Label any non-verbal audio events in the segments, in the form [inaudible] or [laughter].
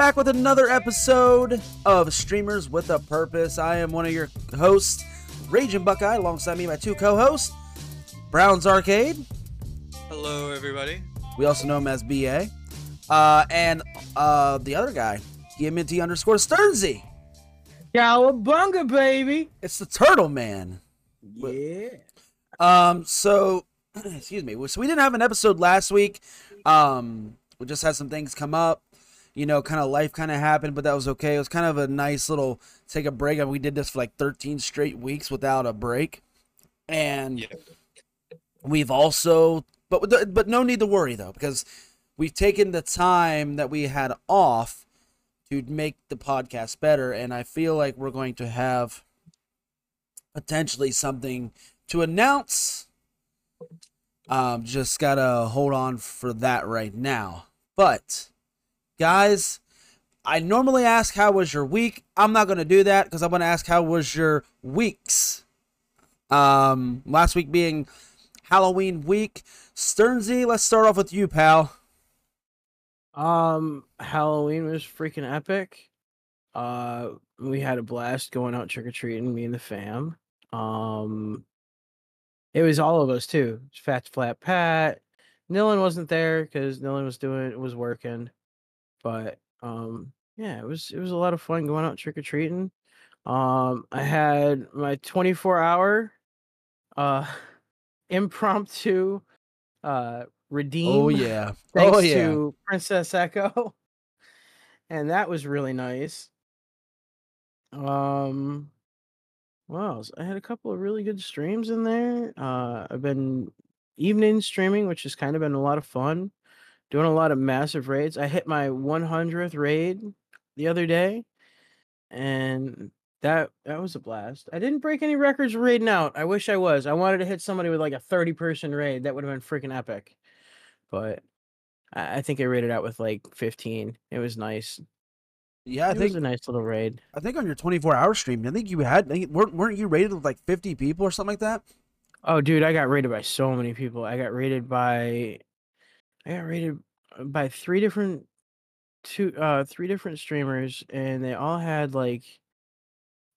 back with another episode of Streamers with a Purpose. I am one of your hosts, Raging Buckeye, alongside me my two co-hosts, Brown's Arcade. Hello, everybody. We also know him as BA, uh, and uh, the other guy, TMNT underscore Stearnzy. Cowabunga, baby. It's the Turtle Man. Yeah. Um, so [clears throat] excuse me. So we didn't have an episode last week. Um, we just had some things come up. You know, kind of life kind of happened, but that was okay. It was kind of a nice little take a break. And we did this for like 13 straight weeks without a break, and Yeah. we've also, but but no need to worry though, because we've taken the time that we had off to make the podcast better, and I feel like we're going to have potentially something to announce. Um, just gotta hold on for that right now. But guys, I normally ask how was your week. I'm not gonna do that because I'm gonna ask how was your weeks. Um, last week being Halloween week. Stearnzy, let's start off with you, pal. Um, Halloween was freaking epic. Uh, we had a blast going out trick or treating, me and the fam. Um, it was all of us too. Fat Flat Pat. Nillen wasn't there because Nillen was doing was working, but um, yeah, it was it was a lot of fun going out trick or treating. Um, I had my 24 hour uh [laughs] impromptu uh redeem. [laughs] Oh yeah. thanks oh yeah. to Princess Echo. [laughs] And that was really nice. Um what? I had a couple of really good streams in there. Uh I've been evening streaming, which has kind of been a lot of fun. Doing a lot of massive raids. I hit my 100th raid the other day and that that was a blast. I didn't break any records raiding out. I wish I was. I wanted to hit somebody with like a 30 person raid. That would have been freaking epic. But I I think I rated out with like 15. It was nice. Yeah, I it think was a nice little raid. I think on your 24 hour stream, I think you had weren't weren't you rated with like 50 people or something like that? Oh, dude, I got rated by so many people. I got rated by, got rated uh, by three different, two, uh, three different streamers, and they all had like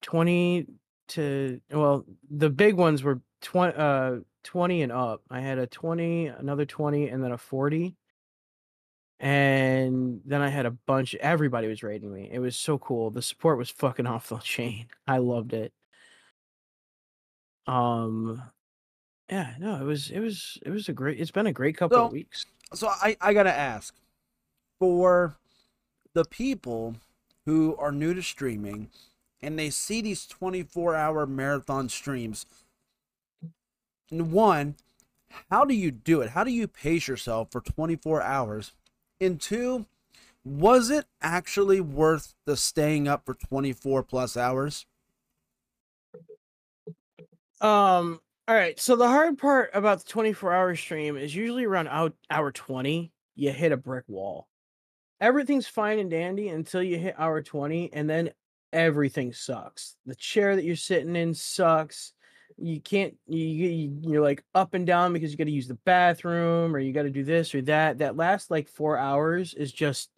20 to, well, the big ones were 20, uh, 20 and up. I had a 20, another 20, and then a 40. And then I had a bunch. Everybody was rating me. It was so cool. The support was fucking [laughs] off the chain. I loved it. Um, yeah, no, it was it was it was a great it's been a great couple So- of weeks. So I I gotta ask for the people who are new to streaming and they see these 24 hour marathon streams. n- One, how do you do it? How do you pace yourself for 24 hours? And two, was it actually worth the staying up for 24 plus hours? Um all right, so the hard part about the 24 hour stream is usually around out hour 20, you hit a brick wall. Everything's fine and dandy until you hit hour 20 and then everything sucks. The chair that you're sitting in sucks. You can't you, you you're like up and down because you got to use the bathroom or you got to do this or that. That last like 4 hours is just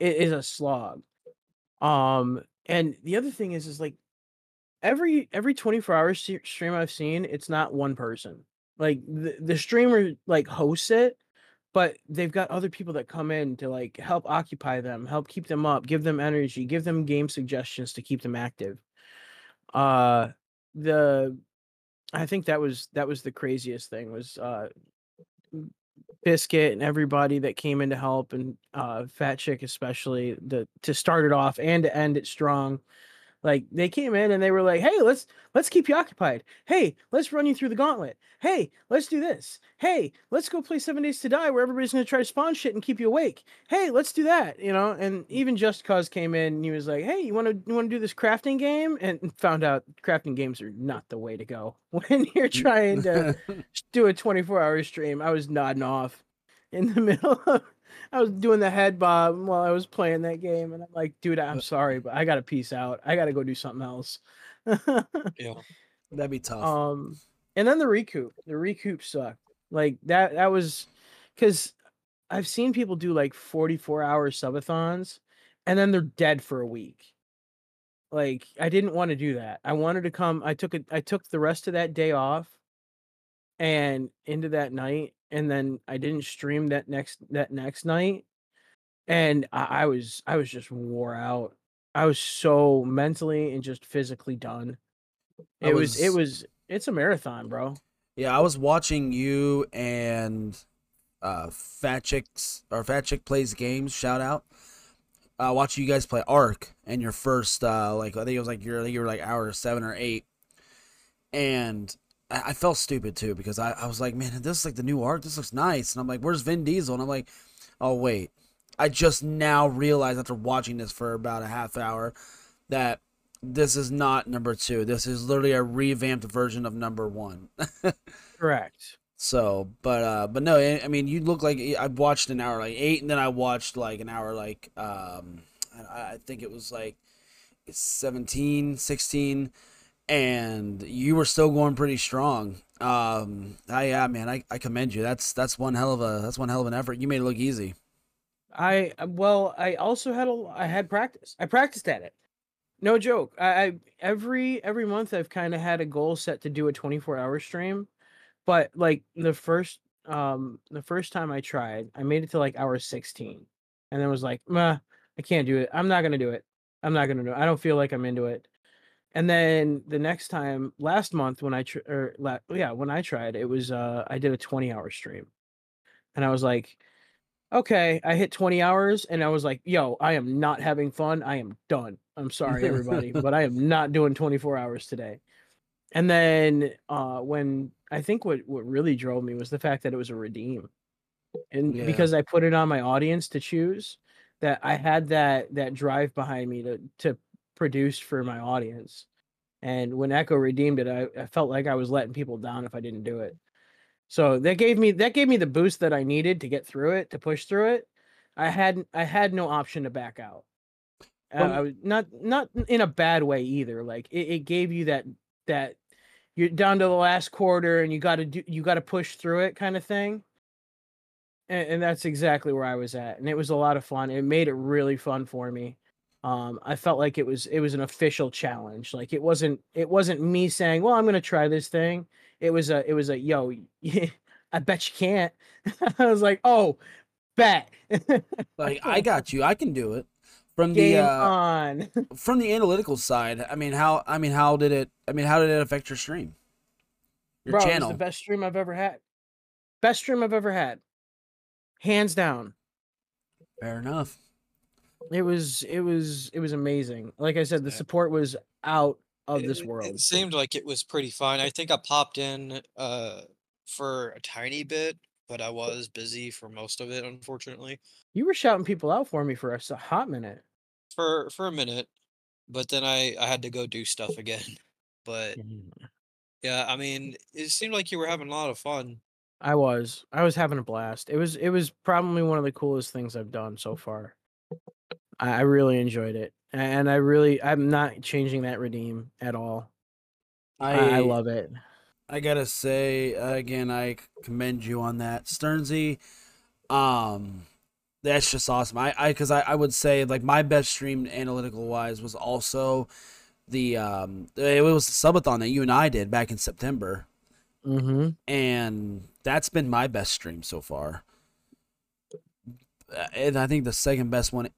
it is a slog. Um and the other thing is is like every every 24 hour stream I've seen, it's not one person. Like the, the streamer like hosts it, but they've got other people that come in to like help occupy them, help keep them up, give them energy, give them game suggestions to keep them active. Uh the I think that was that was the craziest thing was uh Biscuit and everybody that came in to help and uh Fat Chick especially the to start it off and to end it strong. Like they came in and they were like, "Hey, let's let's keep you occupied. Hey, let's run you through the gauntlet. Hey, let's do this. Hey, let's go play Seven Days to Die, where everybody's gonna try to spawn shit and keep you awake. Hey, let's do that. You know." And even Just Cause came in and he was like, "Hey, you want to you want to do this crafting game?" And [laughs] found out crafting games are not the way to go [laughs] when you're trying to [laughs] do a 24 hour stream. I was nodding off in the middle of I was doing the head bob while I was playing that game, and I'm like, dude, I'm sorry, but I gotta peace out. I gotta go do something else. Yeah. [laughs] That'd be tough. um, and then the recoup. The recoup sucked. Like that. That was because I've seen people do like 44 hour subathons and then they're dead for a week. Like I didn't want to do that. I wanted to come I took it I took the rest of that day off and into that night and then I didn't stream that next that next night and I, I was I was just wore out. I was so mentally and just physically done. It was, it was- was it's a marathon, bro. Yeah, I was watching you and uh Fat Chicks or Fat Chick plays games. Shout out. Uh, watching you guys play Ark and your first uh like I think it was like your I think you were like hour seven or eight, and I, I felt stupid too because I, I was like, man, this is like the new Ark. This looks nice, and I'm like, where's Vin Diesel? And I'm like, oh wait, I just now realized after watching this for about a half hour that this is not number two. This is literally a revamped version of number one. [laughs] Correct. So, but uh, but no, I I mean, you look like I watched an hour like eight, and then I watched like an hour like um, I, I think it was like 17, 16, and you were still going pretty strong. Um, I yeah, man, I, I commend you. That's that's one hell of a that's one hell of an effort. You made it look easy. I well, I also had a I had practice. I practiced at it. No joke. I, I every every month I've kind of had a goal set to do a 24 hour stream, but like the first um the first time I tried, I made it to like hour 16, and then was like, Meh, I can't do it. I'm not gonna do it. I'm not gonna do it. I don't feel like I'm into it. And then the next time, last month when I tr- or la- yeah when I tried, it was uh I did a 20 hour stream, and I was like okay, I hit 20 hours and I was like, yo, I am not having fun. I am done. I'm sorry, everybody, but I am [laughs] not doing 24 hours today. And then uh when I think what what really drove me was the fact that it was a redeem. And Yeah. because I put it on my audience to choose, that I had that that drive behind me to to produce for my audience. And when Echo redeemed it, I, I felt like I was letting people down if I didn't do it. So that gave me that gave me the boost that I needed to get through it, to push through it. I had I had no option to back out. Uh, I was not not in a bad way either. Like it, it gave you that that you're down to the last quarter and you got to do you got to push through it kind of thing. And, and that's exactly where I was at, and it was a lot of fun. It made it really fun for me. Um, I felt like it was it was an official challenge. Like it wasn't it wasn't me saying, "Well, I'm going to try this thing." It was a it was a yo. [laughs] I bet you can't. [laughs] I was like, "Oh, bet." [laughs] Like I got you. I can do it. From the Game uh, on. from the analytical side, I mean, how I mean, how did it? I mean, how did it affect your stream? Your Bro, it was the best stream I've ever had. Best stream I've ever had. Hands down. Fair enough. It was it was it was amazing. Like I said, the support was out of this it- world. It seemed like it was pretty fun. I think I popped in uh for a tiny bit, but I was busy for most of it, unfortunately. You were shouting people out for me for a hot minute. For for a minute. But then I I had to go do stuff again. [laughs] But yeah, I mean, it seemed like you were having a lot of fun. I was. I was having a blast. It was it was probably one of the coolest things I've done so far. I, really enjoyed it. And I really I'm not changing that redeem at all. I, I love it. I gotta say uh, again, I commend you on that, Stearnzy. Um, that's just awesome. I, I, because I, I would say like my best stream analytical wise was also the um, it was the subathon that you and I did back in September, Mm-hmm. and that's been my best stream so far. Uh, And I think the second best one,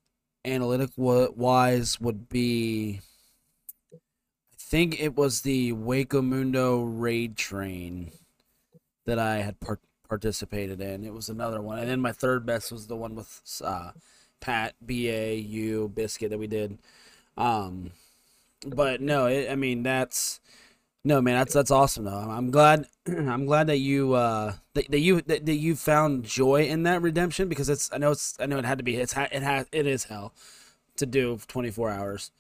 analytic wise, would be. I think it was the Hueco Mundo raid train that I had part- participated in. It was another one, and then my third best was the one with uh, Pat, BA, you, Biscuit that we did. Um, but no, it, I mean that's no man, that's that's awesome though. I'm, glad [clears throat] I'm glad that you uh that, that you that, that you found joy in that redemption because it's I know it's I know it had to be it's it has it is hell to do 24 hours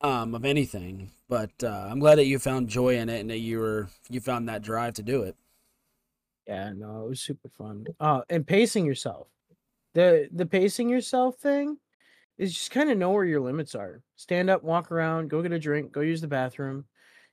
um of anything, but uh, I'm glad that you found joy in it and that you were you found that drive to do it. Yeah, no, it was super fun. Uh and pacing yourself. The the pacing yourself thing is just kind of know where your limits are. Stand up, walk around, go get a drink, go use the bathroom.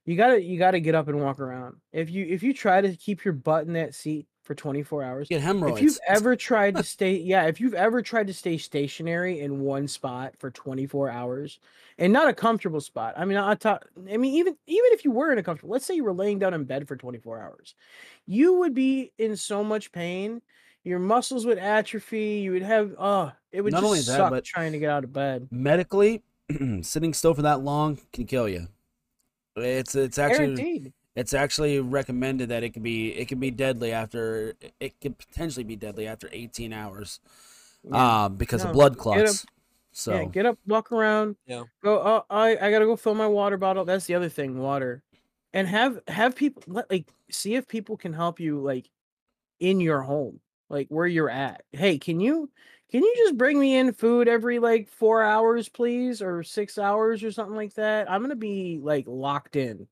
You gotta you gotta get up and walk around. If you if you try to keep your butt in that seat for 24 hours. Get hemorrhoids. If you've [laughs] ever tried to stay, yeah, if you've ever tried to stay stationary in one spot for 24 hours and not a comfortable spot, I mean, I thought, I mean, even even if you were in a comfortable, let's say you were laying down in bed for 24 hours, you would be in so much pain. Your muscles would atrophy. You would have, oh, it would Not just only that, but- trying to get out of bed. medically, [clears throat] sitting still for that long can kill you. It's it's actually Guaranteed. it's actually recommended that it can be it can be deadly after it could potentially be deadly after 18 hours Yeah. um because No, of blood get up- clots so Yeah, get up, walk around. Yeah. Go. Oh, I I gotta go fill my water bottle. That's the other thing, water, and have have people let like see if people can help you like in your home, like where you're at. Hey, can you can you just bring me in food every like four hours, please, or six hours or something like that? I'm gonna be like locked in.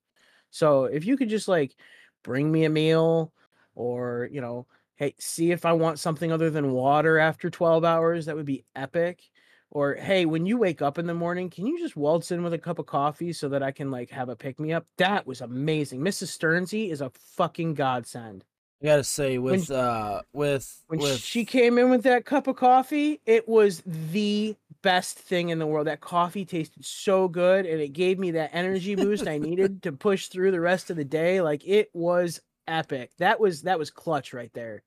So if you could just like bring me a meal, or you know, hey, see if I want something other than water after 12 hours, that would be epic or hey when you wake up in the morning can you just waltz in with a cup of coffee so that i can like have a pick me up that was amazing mrs stearnzy is a fucking godsend i gotta say When- with uh with when with she came in with that cup of coffee it was the best thing in the world. That coffee tasted so good and it gave me that energy boost i needed to push through the rest of the day. Like it was epic. That was that was clutch right there.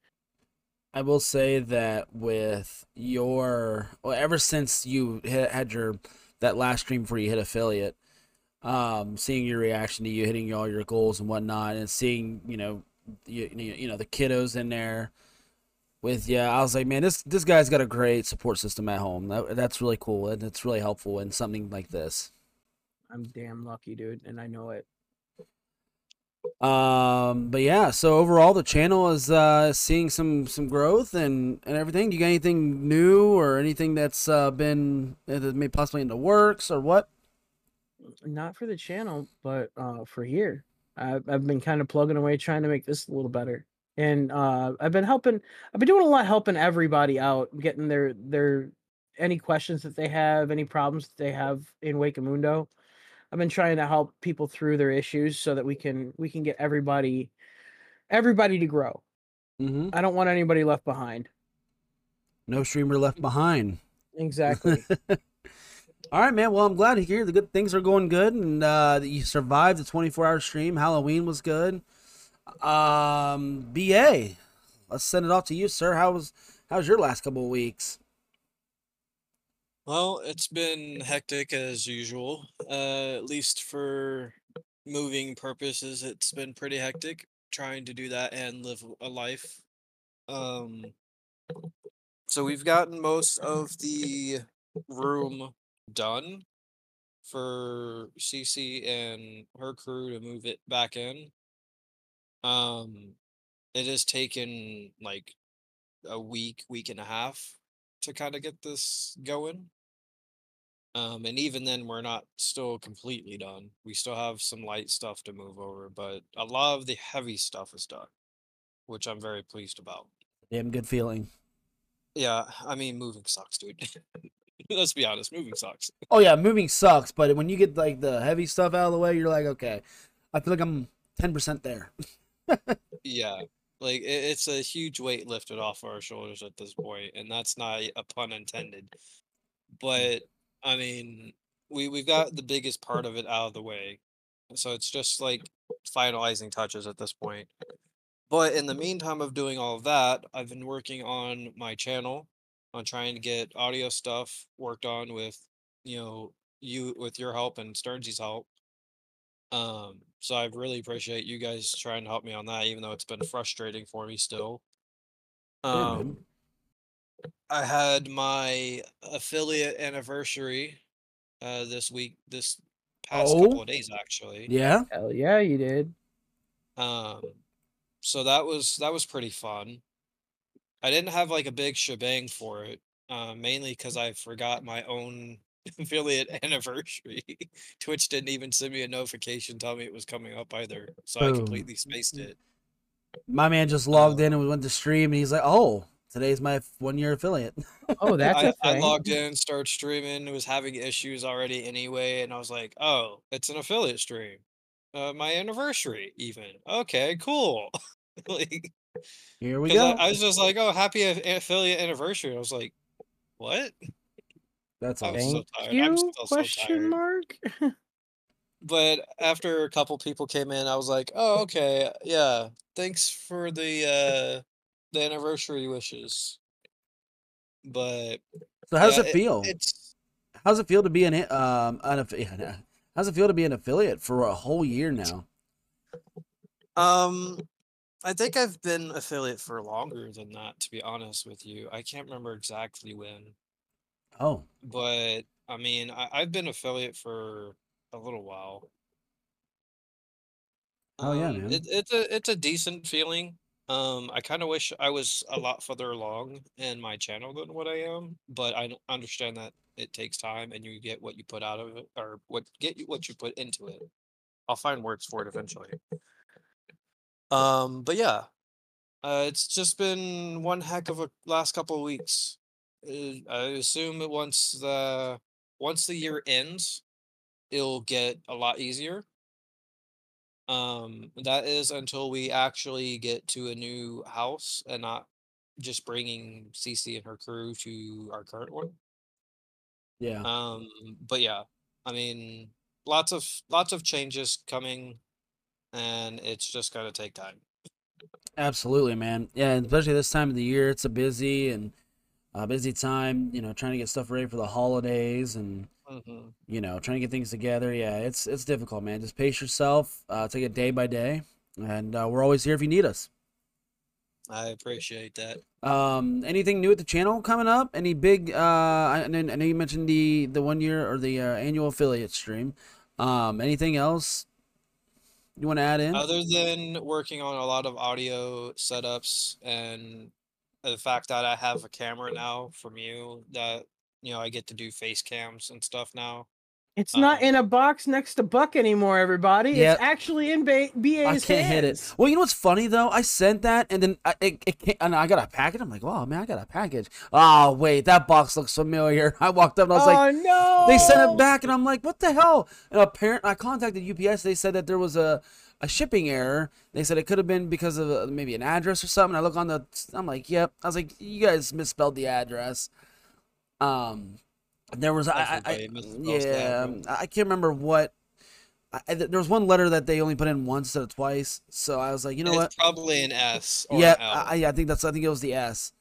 I will say that with your well, ever since you hit, had your that last stream before you hit affiliate, um, seeing your reaction to you hitting all your goals and whatnot, and seeing you know you, you know the kiddos in there with yeah, I was like, man, this this guy's got a great support system at home. That, that's really cool and it's really helpful in something like this. i'm damn lucky dude and i know it Um, but yeah, so overall the channel is uh seeing some some growth and and everything. Do you got anything new or anything that's uh been uh, that may possibly in the works or what? not for the channel, but uh, for here. I've, I've been kind of plugging away trying to make this a little better. And uh, I've been helping. I've been doing a lot helping everybody out, getting their their any questions that they have, any problems that they have in Hueco Mundo. I've been trying to help people through their issues so that we can we can get everybody everybody to grow. Mm-hmm. I don't want anybody left behind. No streamer left behind. Exactly. [laughs] All right, man. Well, I'm glad to hear the good things are going good and uh, that you survived the 24 hour stream. Halloween was good. Um, BA, let's send it off to you, sir. How was how's your last couple of weeks? Well, it's been hectic as usual. Uh, at least for moving purposes, it's been pretty hectic trying to do that and live a life. Um, so we've gotten most of the room done for CC and her crew to move it back in. Um, it has taken like a week, week and a half to kind of get this going. Um, and even then, we're not still completely done. We still have some light stuff to move over, but a lot of the heavy stuff is done, which I'm very pleased about. Damn good feeling. Yeah, I mean, moving sucks, dude. [laughs] [laughs] Let's be honest, moving sucks. [laughs] Oh yeah, moving sucks, but when you get like the heavy stuff out of the way, you're like, okay, I feel like I'm ten percent there. [laughs] Yeah, like it, it's a huge weight lifted off our shoulders at this point, and that's not a pun intended. But I mean, we we've got the biggest part of it out of the way, so it's just like finalizing touches at this point. But in the meantime of doing all of that, I've been working on my channel, on trying to get audio stuff worked on with, you know, you with your help and Stearnzy's help. Um, so I really appreciate you guys trying to help me on that, even though it's been frustrating for me still. Um, I had my affiliate anniversary uh this week, this past couple Oh? of days actually. Yeah. Hell yeah, you did. Um, so that was that was pretty fun. I didn't have like a big shebang for it, uh, mainly because I forgot my own [laughs] affiliate [laughs] anniversary. Twitch didn't even send me a notification telling me it was coming up either, so I completely spaced it. My man just logged in and went to stream, and he's like, "Oh, today's my one year affiliate." Oh, [laughs] that's I, a I thing. logged in, started streaming, was having issues already anyway, and I was like, "Oh, it's an affiliate stream, uh, my anniversary even. Okay, cool." like, Here we 'Cause go. I, I was just like, "Oh, happy affiliate anniversary." I was like, "What?" That's I awesome. so Thank. I'm you? still so Question tired. mark. [laughs] But after a couple people came in, I was like, "Oh, okay, yeah. Thanks for the uh the anniversary wishes." But So how does yeah, it feel? It's How does it feel to be an um an aff- yeah, [laughs] no. how's it feel to be an affiliate for a whole year now? um I think I've been affiliate for longer than that, to be honest with you. I can't remember exactly when. Oh, But I mean, I, I've been affiliate for a little while. Oh, yeah, Um, man. It, it's a it's a decent feeling. Um, I kind of wish I was a lot further along in my channel than what I am, but I understand that it takes time and you get what you put out of it, or what get you what you put into it. I'll find words for it eventually. Um, but yeah, uh, it's just been one heck of a last couple of weeks. Uh, I assume that once the once the year ends, it'll get a lot easier. Um, that is until we actually get to a new house and not just bringing Cece and her crew to our current one. yeah. Um, but yeah, I mean, lots of lots of changes coming, and it's just gonna take time. Absolutely, man. Yeah, especially this time of the year, it's a busy and a busy time. You know, trying to get stuff ready for the holidays and hmm you know trying to get things together. Yeah, it's it's difficult, man. Just pace yourself. Uh, take it day by day, and uh, we're always here if you need us. I appreciate that. Um, anything new at the channel coming up? Any big? Uh, I, I know you mentioned the the one year or the uh, annual affiliate stream. Um, anything else you want to add in? Other than working on a lot of audio setups and the fact that I have a camera now from you, that you know I get to do face cams and stuff now. It's not Um, in a box next to Buck anymore, everybody. Yep. It's actually in ba- BA's I can't hit it. Well, you know what's funny though? I sent that, and then I, it, it and I got a package. I'm like, oh man, I got a package. Oh wait, that box looks familiar. [laughs] I walked up and I was like, oh like, no! they sent it back, and I'm like, what the hell? And apparently, I contacted UPS. They said that there was a a shipping error. They said it could have been because of uh, maybe an address or something. I look on the, I'm like, yep. I was like, you guys misspelled the address. Um, there was I, I, I Everybody misspells the yeah. I can't remember what. I, there was one letter that they only put in once instead of twice, so I was like, you know what? probably an S. Or yeah, an. I, I think that's I think it was the S.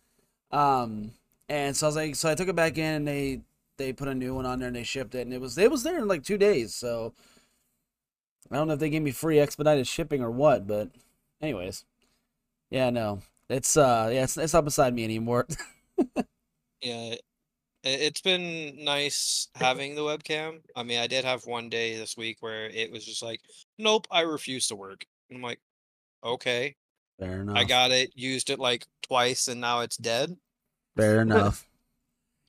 Um, and so I was like, so I took it back in, and they they put a new one on there, and they shipped it, and it was it was there in like two days. So I don't know if they gave me free expedited shipping or what, but anyways, yeah, no, it's uh, yeah, it's, it's not beside me anymore. [laughs] Yeah, it's been nice having the webcam. I mean, I did have one day this week where it was just like, nope, I refuse to work. And I'm like, okay, Fair enough. I got it, used it like twice, and now it's dead. Fair enough.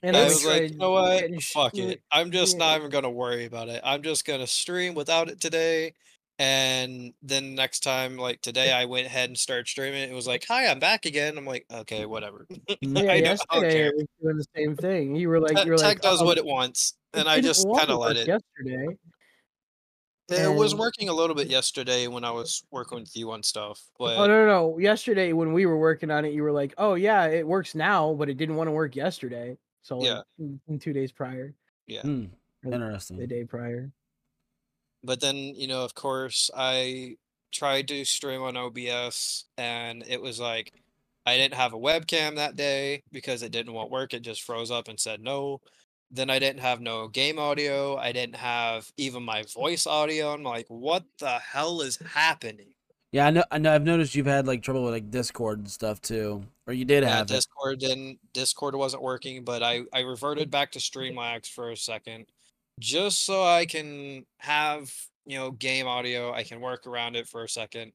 And I then we was like, you know what? Fuck it. I'm just not even gonna worry about it. I'm just gonna stream without it today. And then next time, like today, [laughs] I went ahead and started streaming. It was like, "Hi, I'm back again." I'm like, "Okay, whatever." [laughs] Mm. Yeah, I don't, I don't yesterday. I was doing the same thing. You were like, Tech, you were like, tech does "Oh, what it wants, and I just kind of let it. yesterday. It was working a little bit yesterday when I was working with you on stuff, but Oh no, no, no! Yesterday when we were working on it, you were like, "Oh yeah, it works now, but it didn't want to work yesterday." So like, Yeah. in- in two days prior, yeah. Hmm, or the day prior. But then, you know, of course, I tried to stream on OBS and it was like I didn't have a webcam that day because it didn't want work. It just froze up and said no. Then I didn't have no game audio. I didn't have even my voice audio. I'm like, what the hell is happening? Yeah, I know. I know. I've noticed you've had like trouble with like Discord and stuff too, or you did Yeah, have it. Discord didn't Discord wasn't working, but I I reverted back to Streamlabs for a second, just so I can have you know game audio. I can work around it for a second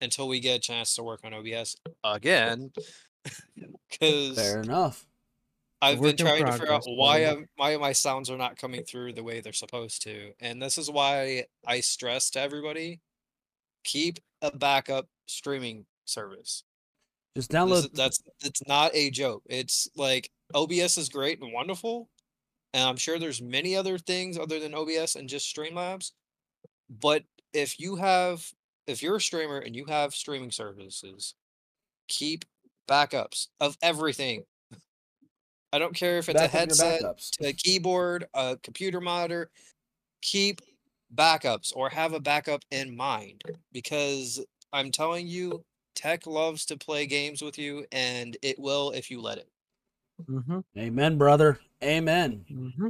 until we get a chance to work on OBS again, [laughs] because Fair enough. I've Work been in trying to figure out why. I'm, why my sounds are not coming through the way they're supposed to, and this is why I stress to everybody: keep a backup streaming service. Just download. is- that's it's not a joke. It's like OBS is great and wonderful, and I'm sure there's many other things other than OBS and just Streamlabs. But if you have if you're a streamer and you have streaming services, keep backups of everything. I don't care if it's Back a headset, a keyboard, a computer monitor. Keep backups or have a backup in mind because I'm telling you, tech loves to play games with you and it will if you let it. Mm-hmm. Amen, brother. Amen. Mm-hmm.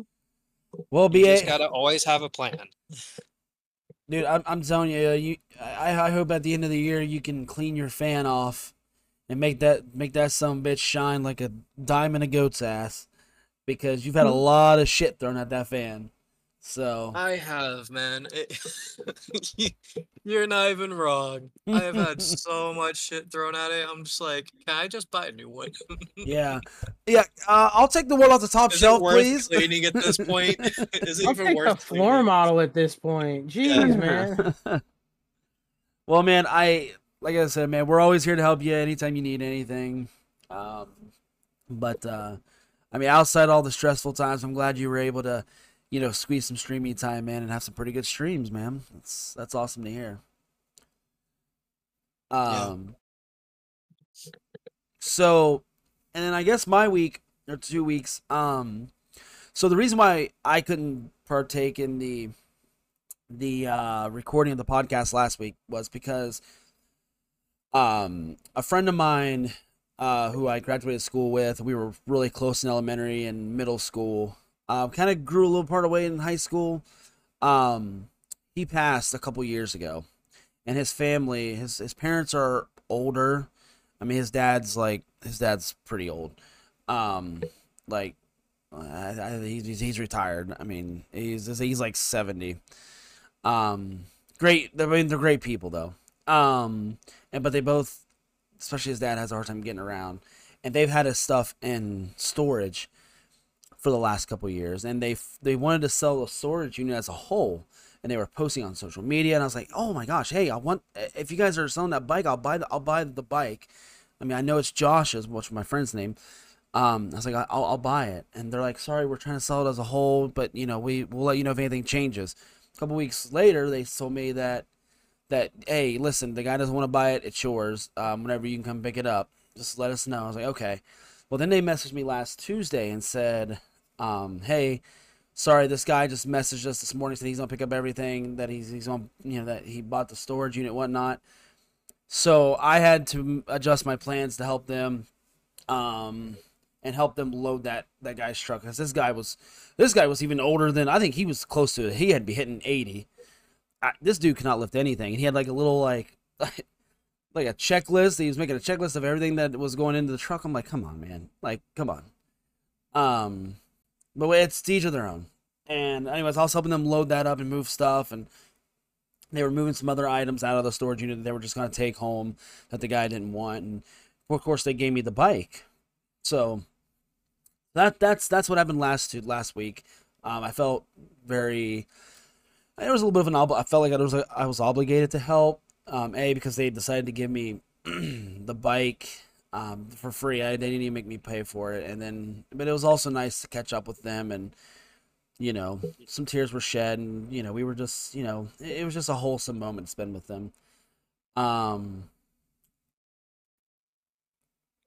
Well, You BA, just gotta always have a plan. dude, I'm, I'm telling you, uh, you, I, I hope at the end of the year you can clean your fan off and make that make that some bitch shine like a dime in a goat's ass because you've had a lot of shit thrown at that fan. So I have, man. It, [laughs] you're not even wrong. I have had [laughs] so much shit thrown at it. I'm just like, can I just buy a new one? yeah, yeah. Uh, I'll take the one off the [laughs] top Is shelf, it worth please. cleaning at this point? Is it I'll even take worth the floor cleaning? model at this point. Jeez, man. well, man, I like I said, man, we're always here to help you anytime you need anything. Um, but uh, I mean, outside all the stressful times, I'm glad you were able to, you know, squeeze some streaming time in and have some pretty good streams, man. That's that's awesome to hear. Um. So, and then I guess my week or two weeks. Um, so the reason why I couldn't partake in the the uh, recording of the podcast last week was because um, a friend of mine uh, who I graduated school with, we were really close in elementary and middle school. Uh, kind of grew a little part away in high school. Um, he passed a couple years ago, and his family, his his parents are older. I mean, his dad's like his dad's pretty old. Um, like I, I, he's he's retired. I mean, he's he's like seventy. Um, great. I mean, they're great people though. Um, and but they both, especially his dad, has a hard time getting around, and they've had his stuff in storage for the last couple years, and they they wanted to sell the storage unit as a whole, and they were posting on social media, and I was like, oh my gosh, hey, I want if you guys are selling that bike, I'll buy the I'll buy the bike. I mean, I know it's Josh's, which is my friend's name. Um, I was like, I'll, I'll buy it, and they're like, sorry, we're trying to sell it as a whole, but you know, we we'll let you know if anything changes. A couple weeks later, they told me that that hey, listen, the guy doesn't want to buy it, it's yours. Um, whenever you can come pick it up, just let us know. I was like, okay. Well, then they messaged me last Tuesday and said, um, hey, sorry, this guy just messaged us this morning said he's gonna pick up everything that he's he's on, you know, that he bought the storage unit, whatnot. So I had to adjust my plans to help them, um, and help them load that that guy's truck because this guy was this guy was even older than I think he was close to he had to be hitting eighty. I, this dude cannot lift anything, and he had like a little like [laughs] like a checklist. He was making a checklist of everything that was going into the truck. I'm like, come on, man, like come on. Um, but it's each of their own. And anyways, I was helping them load that up and move stuff, and they were moving some other items out of the storage unit that they were just gonna take home that the guy didn't want, and of course they gave me the bike. So that that's that's what happened last to last week. Um, I felt very. There was a little bit of an I felt like I was I was obligated to help. Um, a because they decided to give me [clears throat] the bike um, for free. I, they didn't even make me pay for it, and then but it was also nice to catch up with them and you know some tears were shed and you know we were just you know it, it was just a wholesome moment to spend with them. Um,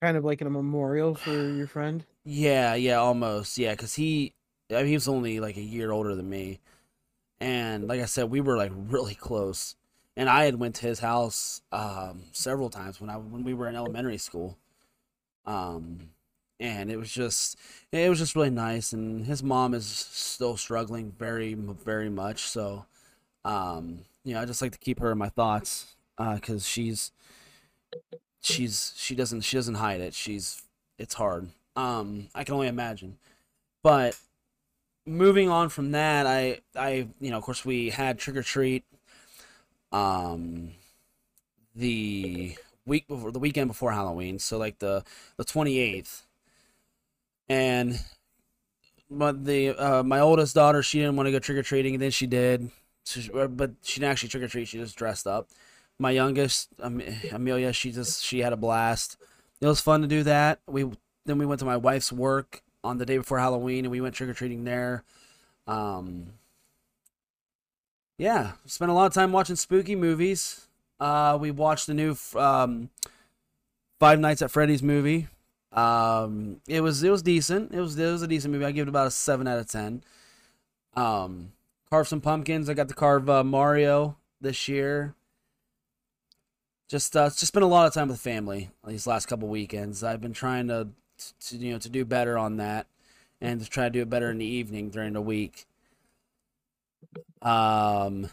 Kind of like in a memorial for your friend. Yeah, yeah, almost. Yeah, because he, I mean, he was only like a year older than me, and like I said, we were like really close. And I had went to his house um, several times when I when we were in elementary school, um, and it was just it was just really nice. And his mom is still struggling very very much. So, um, you know, I just like to keep her in my thoughts because she's she's she doesn't she doesn't hide it. She's it's hard. Um, I can only imagine. But moving on from that, I I you know, of course we had trick or treat um the week before the weekend before Halloween, so like the the 28th. And but the uh, my oldest daughter, she didn't want to go trick or treating, and then she did. So she- uh, but she didn't actually trick or treat. She just dressed up. My youngest, Am- Amelia, she just she had a blast. It was fun to do that. We then we went to my wife's work on the day before Halloween, and we went trick or treating there. Um, yeah, spent a lot of time watching spooky movies. Uh, we watched the new um, Five Nights at Freddy's movie. Um, it was it was decent. It was it was a decent movie. I give it about a seven out of ten. Um, carve some pumpkins. I got to carve uh, Mario this year. Just uh, just spent a lot of time with family these last couple weekends. I've been trying to, to you know to do better on that, and to try to do it better in the evening during the week. Um,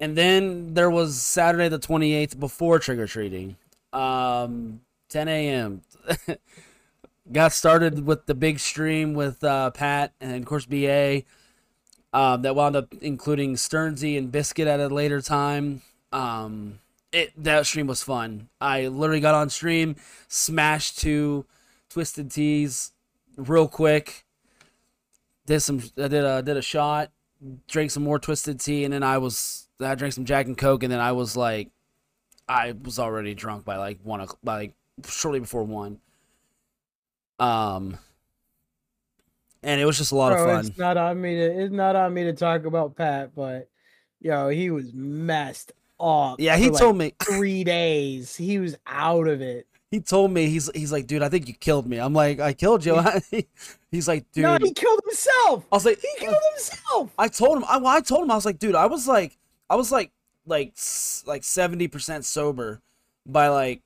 and then there was Saturday the twenty eighth before trick or treating. Um, 10 a.m. [laughs] Got started with the big stream with uh, Pat and of course BA. Um, that wound up including Stearnzy and Biscuit at a later time. Um, it that stream was fun. I literally got on stream, smashed two twisted teas real quick. Did some I did a did a shot, drank some more twisted tea, and then I was I drank some Jack and Coke, and then I was like, I was already drunk by like one o'clock, by like shortly before one. Um, and it was just a lot Bro, of fun. It's not on me to it's not on me to talk about Pat, but yo, he was messed up. Yeah, he told like, me. three days. He was out of it. He told me he's he's like, dude, I think you killed me. I'm like, I killed you. [laughs] he's like, dude. No, he killed himself. I was like, He killed himself. I told him. I, well, I told him I was like, dude, I was like, I was like, like, like seventy percent sober by like,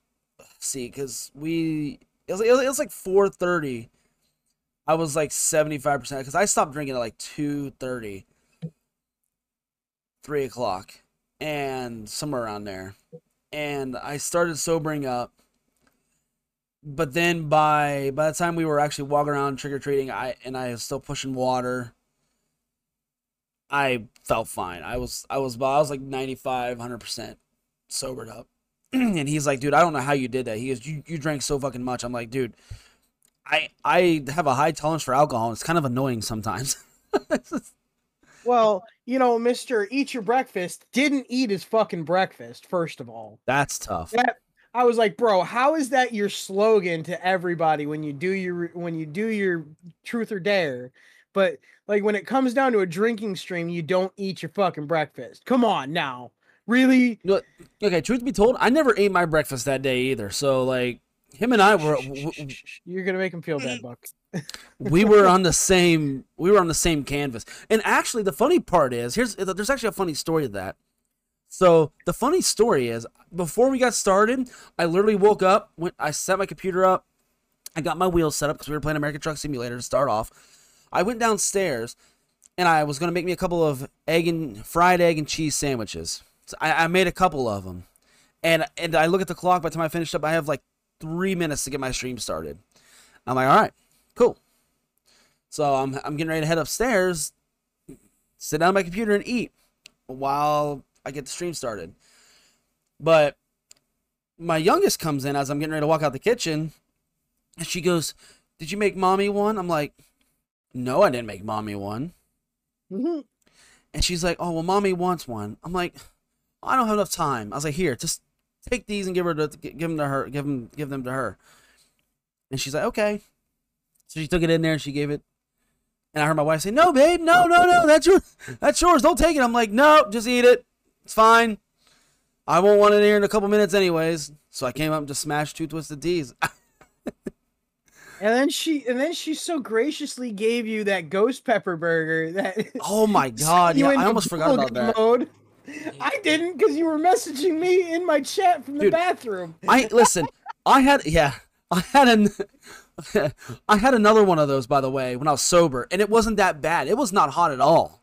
see, because we it was, it was, it was like four thirty. I was like seventy five percent because I stopped drinking at like two thirty, three o'clock, and somewhere around there, and I started sobering up. But then by by the time we were actually walking around trick or treating, I and I was still pushing water. I felt fine. I was I was I was like 95, 100% sobered up. [clears throat] and he's like, "Dude, I don't know how you did that." He goes, "You you drank so fucking much." I'm like, "Dude, I I have a high tolerance for alcohol. And it's kind of annoying sometimes." [laughs] Well, you know, Mister Eat Your Breakfast didn't eat his fucking breakfast. First of all, That's tough. that I was like, bro, how is that your slogan to everybody when you do your when you do your truth or dare? But like when it comes down to a drinking stream, you don't eat your fucking breakfast. Come on now, really? Okay, truth be told, I never ate my breakfast that day either. So like him and I were You're gonna make him feel bad, Buck. [laughs] we were on the same we were on the same canvas. And actually the funny part is here's there's actually a funny story to that. So the funny story is before we got started, I literally woke up, went I set my computer up, I got my wheels set up because we were playing American Truck Simulator to start off. I went downstairs and I was gonna make me a couple of egg and fried egg and cheese sandwiches. So I, I made a couple of them, and and I look at the clock. By the time I finished up, I have like three minutes to get my stream started. I'm like, all right, cool. So I'm I'm getting ready to head upstairs, sit down on my computer and eat while I get the stream started. But my youngest comes in as I'm getting ready to walk out the kitchen, and she goes, "Did you make mommy one?" I'm like, "No, I didn't make mommy one." Mhm. And she's like, "Oh well, mommy wants one." I'm like, "I don't have enough time." I was like, "Here, just take these and give her to give them to her, give them give them to her." And she's like, "Okay." So she took it in there and she gave it. And I heard my wife say, "No, babe, no, no, no, that's your, that's yours. Don't take it." I'm like, "No, just eat it. It's fine. I won't want it here in a couple minutes, anyways." So I came up and just smashed two twisted teas. [laughs] And then she and then she so graciously gave you that ghost pepper burger that [laughs] oh my [laughs] god! Yeah, I almost forgot about that. Mode. I didn't because you were messaging me in my chat from the Dude, bathroom. I listen. I had yeah. I had an. I had another one of those by the way when I was sober, and it wasn't that bad. It was not hot at all.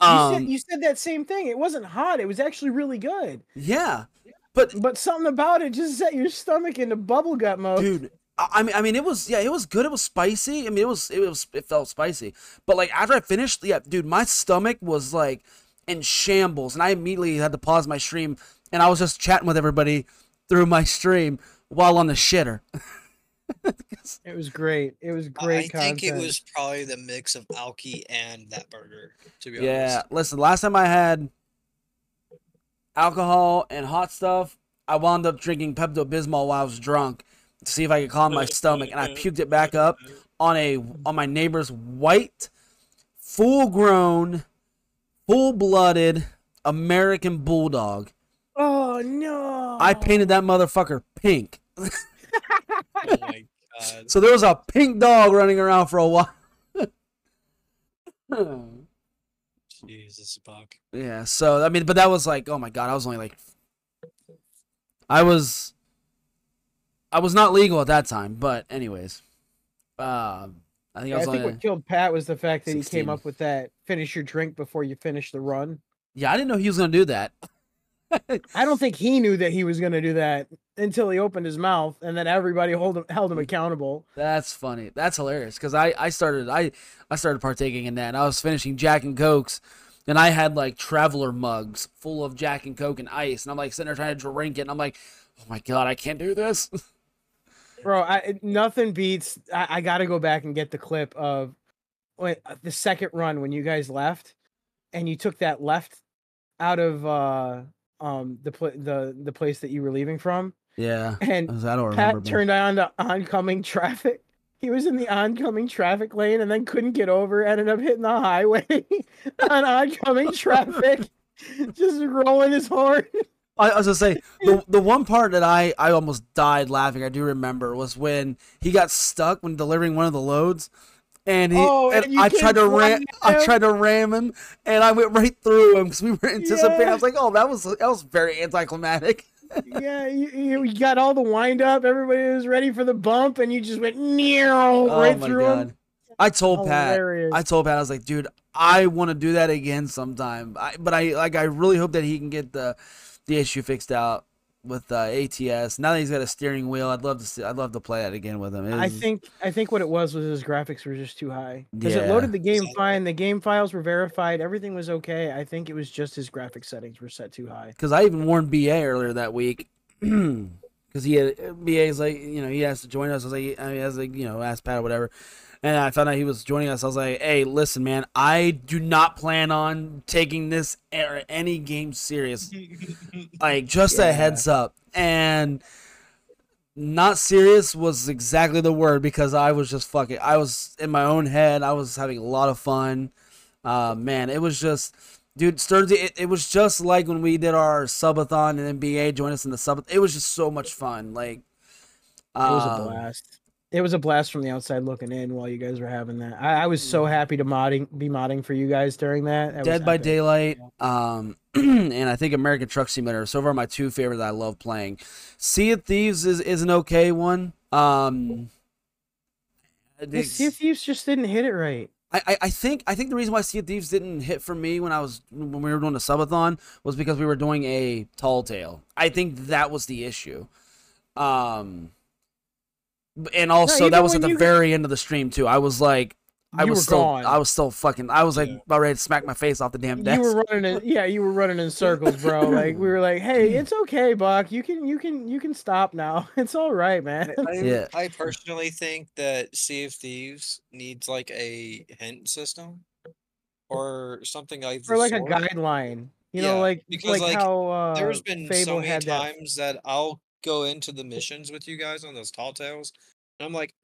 You, Um, said, you said that same thing. It wasn't hot. It was actually really good. yeah, but But something about it just set your stomach into bubblegum mode. dude, I I mean, I mean, it was yeah, it was good. It was spicy. I mean, it was it was it felt spicy. But like after I finished, yeah, dude, my stomach was like in shambles, and I immediately had to pause my stream, and I was just chatting with everybody through my stream while on the shitter. [laughs] [laughs] It was great. It was great I think it was probably the mix of Alki and that burger. To be honest. Yeah, honest. listen, last time I had alcohol and hot stuff, I wound up drinking Pepto Bismol while I was drunk to see if I could calm my stomach, and I puked it back up on a on my neighbor's white, full grown, full blooded American bulldog. Oh no! I painted that motherfucker pink. [laughs] Oh my [laughs] god. So there was a pink dog running around for a while. Jesus, Buck. yeah. So I mean, but that was like, oh my god, I was only like, I was, I was not legal at that time. But anyways, um, I think Yeah, I was think only. what killed Pat was the fact that he came up with that finish your drink before you finish the run. Yeah, I didn't know he was gonna do that. [laughs] I don't think he knew that he was going to do that until he opened his mouth, and then everybody hold him, held him accountable. That's funny. That's hilarious because I I started I I started partaking in that. And I was finishing Jack and Cokes, and I had like traveler mugs full of Jack and Coke and ice, and I'm like sitting there trying to drink it, and I'm like, oh my god, I can't do this. [laughs] Bro, I, nothing beats. I, I got to go back and get the clip of when, uh, the second run when you guys left, and you took that left out of uh um the pla the the place that you were leaving from, yeah, and I don't remember. Pat turned on the oncoming traffic. He was in the oncoming traffic lane and then couldn't get over. Ended up hitting the highway [laughs] on oncoming traffic, [laughs] just rolling his horn. I, I was gonna say the [laughs] the one part that I I almost died laughing. I do remember was when he got stuck when delivering one of the loads, and he Oh, and and I tried to ram flying I tried to ram him, and I went right through him because we were anticipating. Yeah. I was like, oh, that was that was very anticlimactic. yeah, you, you got all the wind up. Everybody was ready for the bump, and you just went near oh right through him. I told Pat. I told Pat I was like, dude, I want to do that again sometime. I, but I like I really hope that he can get the the issue fixed out with uh, ATS. Now that he's got a steering wheel, I'd love to see. I'd love to play that again with him. It I think I think what it was was his graphics were just too high because it loaded the game fine. The game files were verified. Everything was okay. I think it was just his graphic settings were set too high. because I even warned BA earlier that week [clears throat] because he had BA's like you know he has to join us. I was like I has like you know asked Pat or whatever, and I found out he was joining us. I was like, hey, listen, man, I do not plan on taking this or any game serious. [laughs] like just a heads up and. Not serious was exactly the word because I was just fucking. I was in my own head. I was having a lot of fun. Uh, man, it was just dude Stearnzy, it was just like when we did our subathon and NBA ba joined us in the sub it was just so much fun like It was a um, blast. It was a blast from the outside looking in while you guys were having that. I, I was so happy to modding be modding for you guys during that. That dead by epic. daylight um [clears throat] and i think american truck simulator so far my two favorite that i love playing sea of thieves is, is an okay one um The Sea of Thieves just didn't hit it right. I, I- think I think the reason why Sea of Thieves didn't hit for me when I was when we were doing the subathon was because we were doing a tall tale. I think that was the issue. Um and also that was at the you- very end of the stream too. I was like I You was were still gone. I was still fucking I was like Yeah. about ready to smack my face off the damn desk. You were running in, yeah, you were running in circles, bro. [laughs] Like we were like, "Hey, it's okay, Buck. You can, you can, you can stop now. [laughs] It's all right, man." I, Yeah. I personally think that Sea of Thieves needs like a hint system or something like or the like a guideline. You Yeah, know, like because, like, like, how uh, There's been Fable so many had that. times that I'll go into the missions with you guys on those tall tales, and I'm like,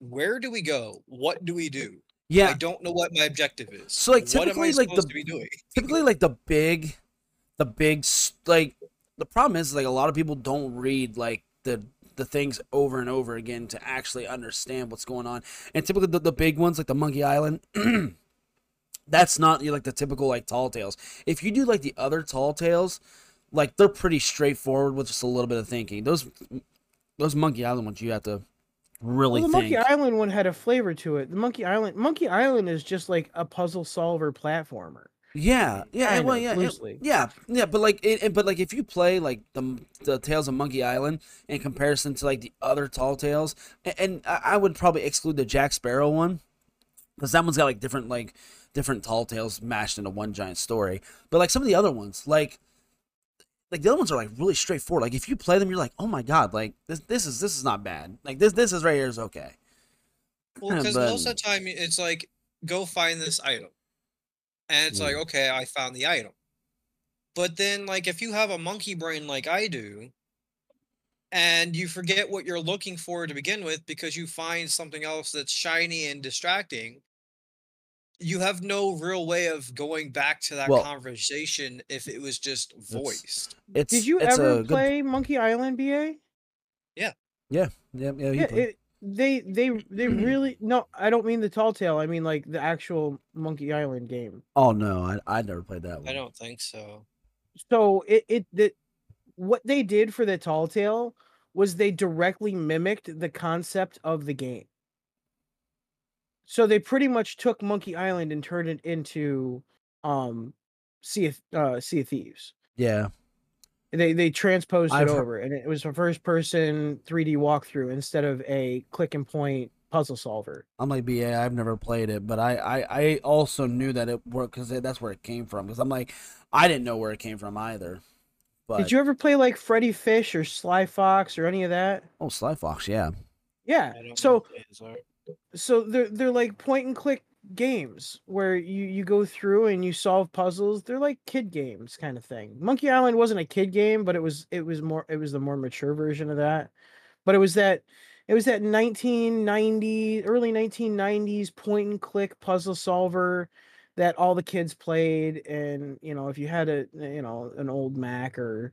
where do we go? What do we do? Yeah, I don't know what my objective is. So, like, what am I typically, like, the- to be doing? typically like the big the big like the problem is like a lot of people don't read like the the things over and over again to actually understand what's going on and typically the, the big ones like the monkey island [clears throat] that's not you like the typical like tall tales if you do like the other tall tales like they're pretty straightforward with just a little bit of thinking those those monkey island ones you have to really Well, the think Monkey Island one had a flavor to it. The Monkey Island, Monkey Island is just like a puzzle solver platformer. Yeah, yeah, Kind well, yeah, it- yeah, yeah. But like, it, but like, if you play like the the Tales of Monkey Island in comparison to like the other Tall Tales, and, and I I would probably exclude the Jack Sparrow one because that one's got like different like different Tall Tales mashed into one giant story. But like some of the other ones, like like the other ones are like really straightforward. Like if you play them, you're like, oh my god, like this this is this is not bad. Like this this is right here is okay. Well, because [laughs] most of the time it's like, go find this item. And it's like, Mm. okay, I found the item. But then, like, if you have a monkey brain like I do, and you forget what you're looking for to begin with because you find something else that's shiny and distracting, you have no real way of going back to that Well- conversation if it was just voiced. It's Did you it's ever a good play Monkey Island, BA? Yeah, yeah, yeah. he Yeah, it, they they they [clears throat] really no. I don't mean the Tall Tale. I mean like the actual Monkey Island game. oh no, I I never played that one. I don't think so. So it it the, what they did for the Tall Tale was they directly mimicked the concept of the game. So they pretty much took Monkey Island and turned it into um Sea of, uh, sea of Thieves. Yeah, They they transposed I've it heard- over, and it was a first person 3D walkthrough instead of a click and point puzzle solver. I'm like BA. I've never played it, but I I, I also knew that it worked because that's where it came from. Because I'm like, I didn't know where it came from either. But Did you ever play like Freddy Fish or Sly Fox or any of that? oh, Sly Fox, yeah. Yeah. I don't know So what these are. So they're they're like point and click games where you you go through and you solve puzzles. They're like kid games kind of thing. Monkey Island wasn't a kid game, but it was it was more it was the more mature version of that. But it was that it was that 1990 early 1990s point and click puzzle solver that all the kids played and you know if you had a you know an old Mac or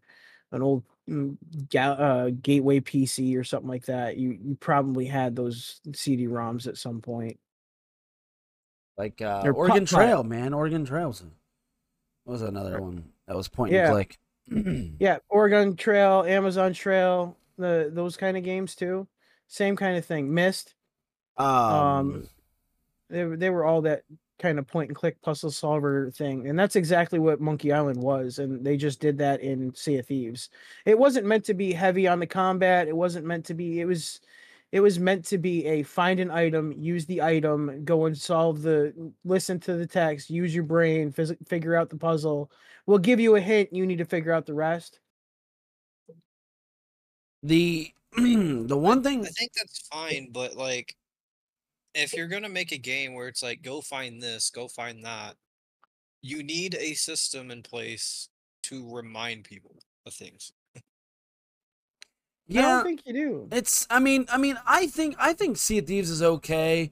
an old uh, gateway PC or something like that, you you probably had those CD-ROMs at some point. Like uh, Oregon. Trail, man. Oregon Trails. Was another one that was point Yeah. and click? [clears throat] Yeah, Oregon Trail, Amazon Trail, the those kind of games too. Same kind of thing. Myst. um, Um, They they were all that kind of point and click puzzle solver thing, and that's exactly what Monkey Island was. And they just did that in Sea of Thieves. It wasn't meant to be heavy on the combat. It wasn't meant to be. It was. It was meant to be a find an item, use the item, go and solve the, listen to the text, use your brain, phys- figure out the puzzle. We'll give you a hint. You need to figure out the rest. the [clears throat] the one thing I think that's fine, but like, if you're gonna make a game where it's like, go find this, go find that, you need a system in place to remind people of things. I yeah don't think you do. It's I mean I mean I think I think Sea of Thieves is okay.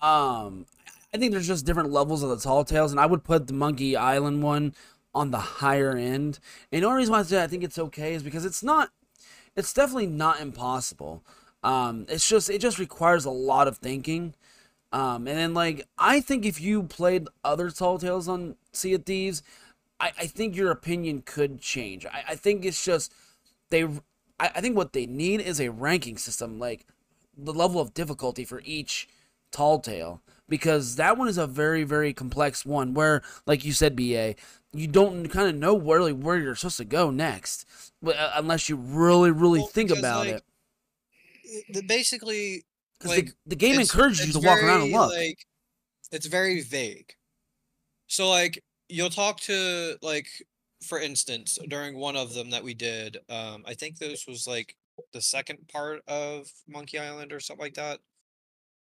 Um I think there's just different levels of the tall tales and I would put the Monkey Island one on the higher end. And the only reason why I say I think it's okay is because it's not it's definitely not impossible. Um it's just it just requires a lot of thinking. Um and then like I think if you played other tall tales on Sea of Thieves, I, I think your opinion could change. I, I think it's just they I, I think what they need is a ranking system, like the level of difficulty for each tall tale. Because that one is a very, very complex one where, like you said, BA, you don't kind of know really where you're supposed to go next. Uh, Unless you really, really Well, think about like, it. The- Basically, like, the, the game encourages you to walk around and very, look. Like, it's very vague. So like you'll talk to like for instance during one of them that we did, um, I think this was like the second part of Monkey Island or something like that.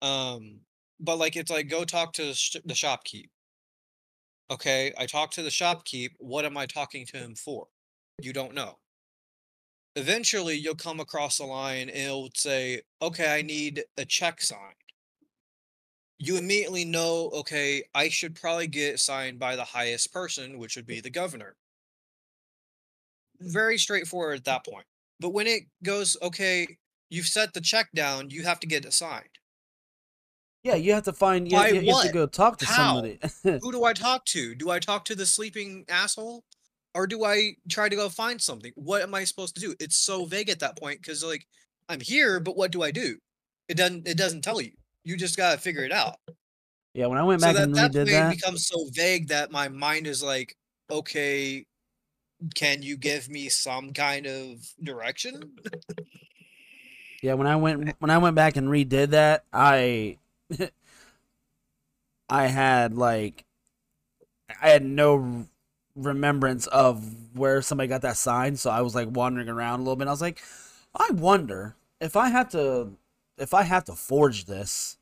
Um, but like it's like go talk to the, sh- the shopkeep. Okay, I talked to the shopkeep. What am I talking to him for? You don't know. Eventually, you'll come across a line and it'll say, "Okay, I need a check signed." you immediately know, okay, I should probably get signed by the highest person, which would be the governor. Very straightforward at that point. But when it goes, okay, you've set the check down, you have to get it signed. yeah, you have to find, you, you, you have to go talk to How? somebody. [laughs] Who do I talk to? Do I talk to the sleeping asshole? Or do I try to go find something? What am I supposed to do? It's so vague at that point because like I'm here, but what do I do? It doesn't it doesn't tell you. You just gotta figure it out. yeah, when I went so back that and redid that. it becomes so vague that my mind is like, okay, can you give me some kind of direction? Yeah, when I went [laughs] when I went back and redid that, I [laughs] I had like I had no remembrance of where somebody got that sign, so I was like wandering around a little bit. I was like, I wonder if I have to if I have to forge this.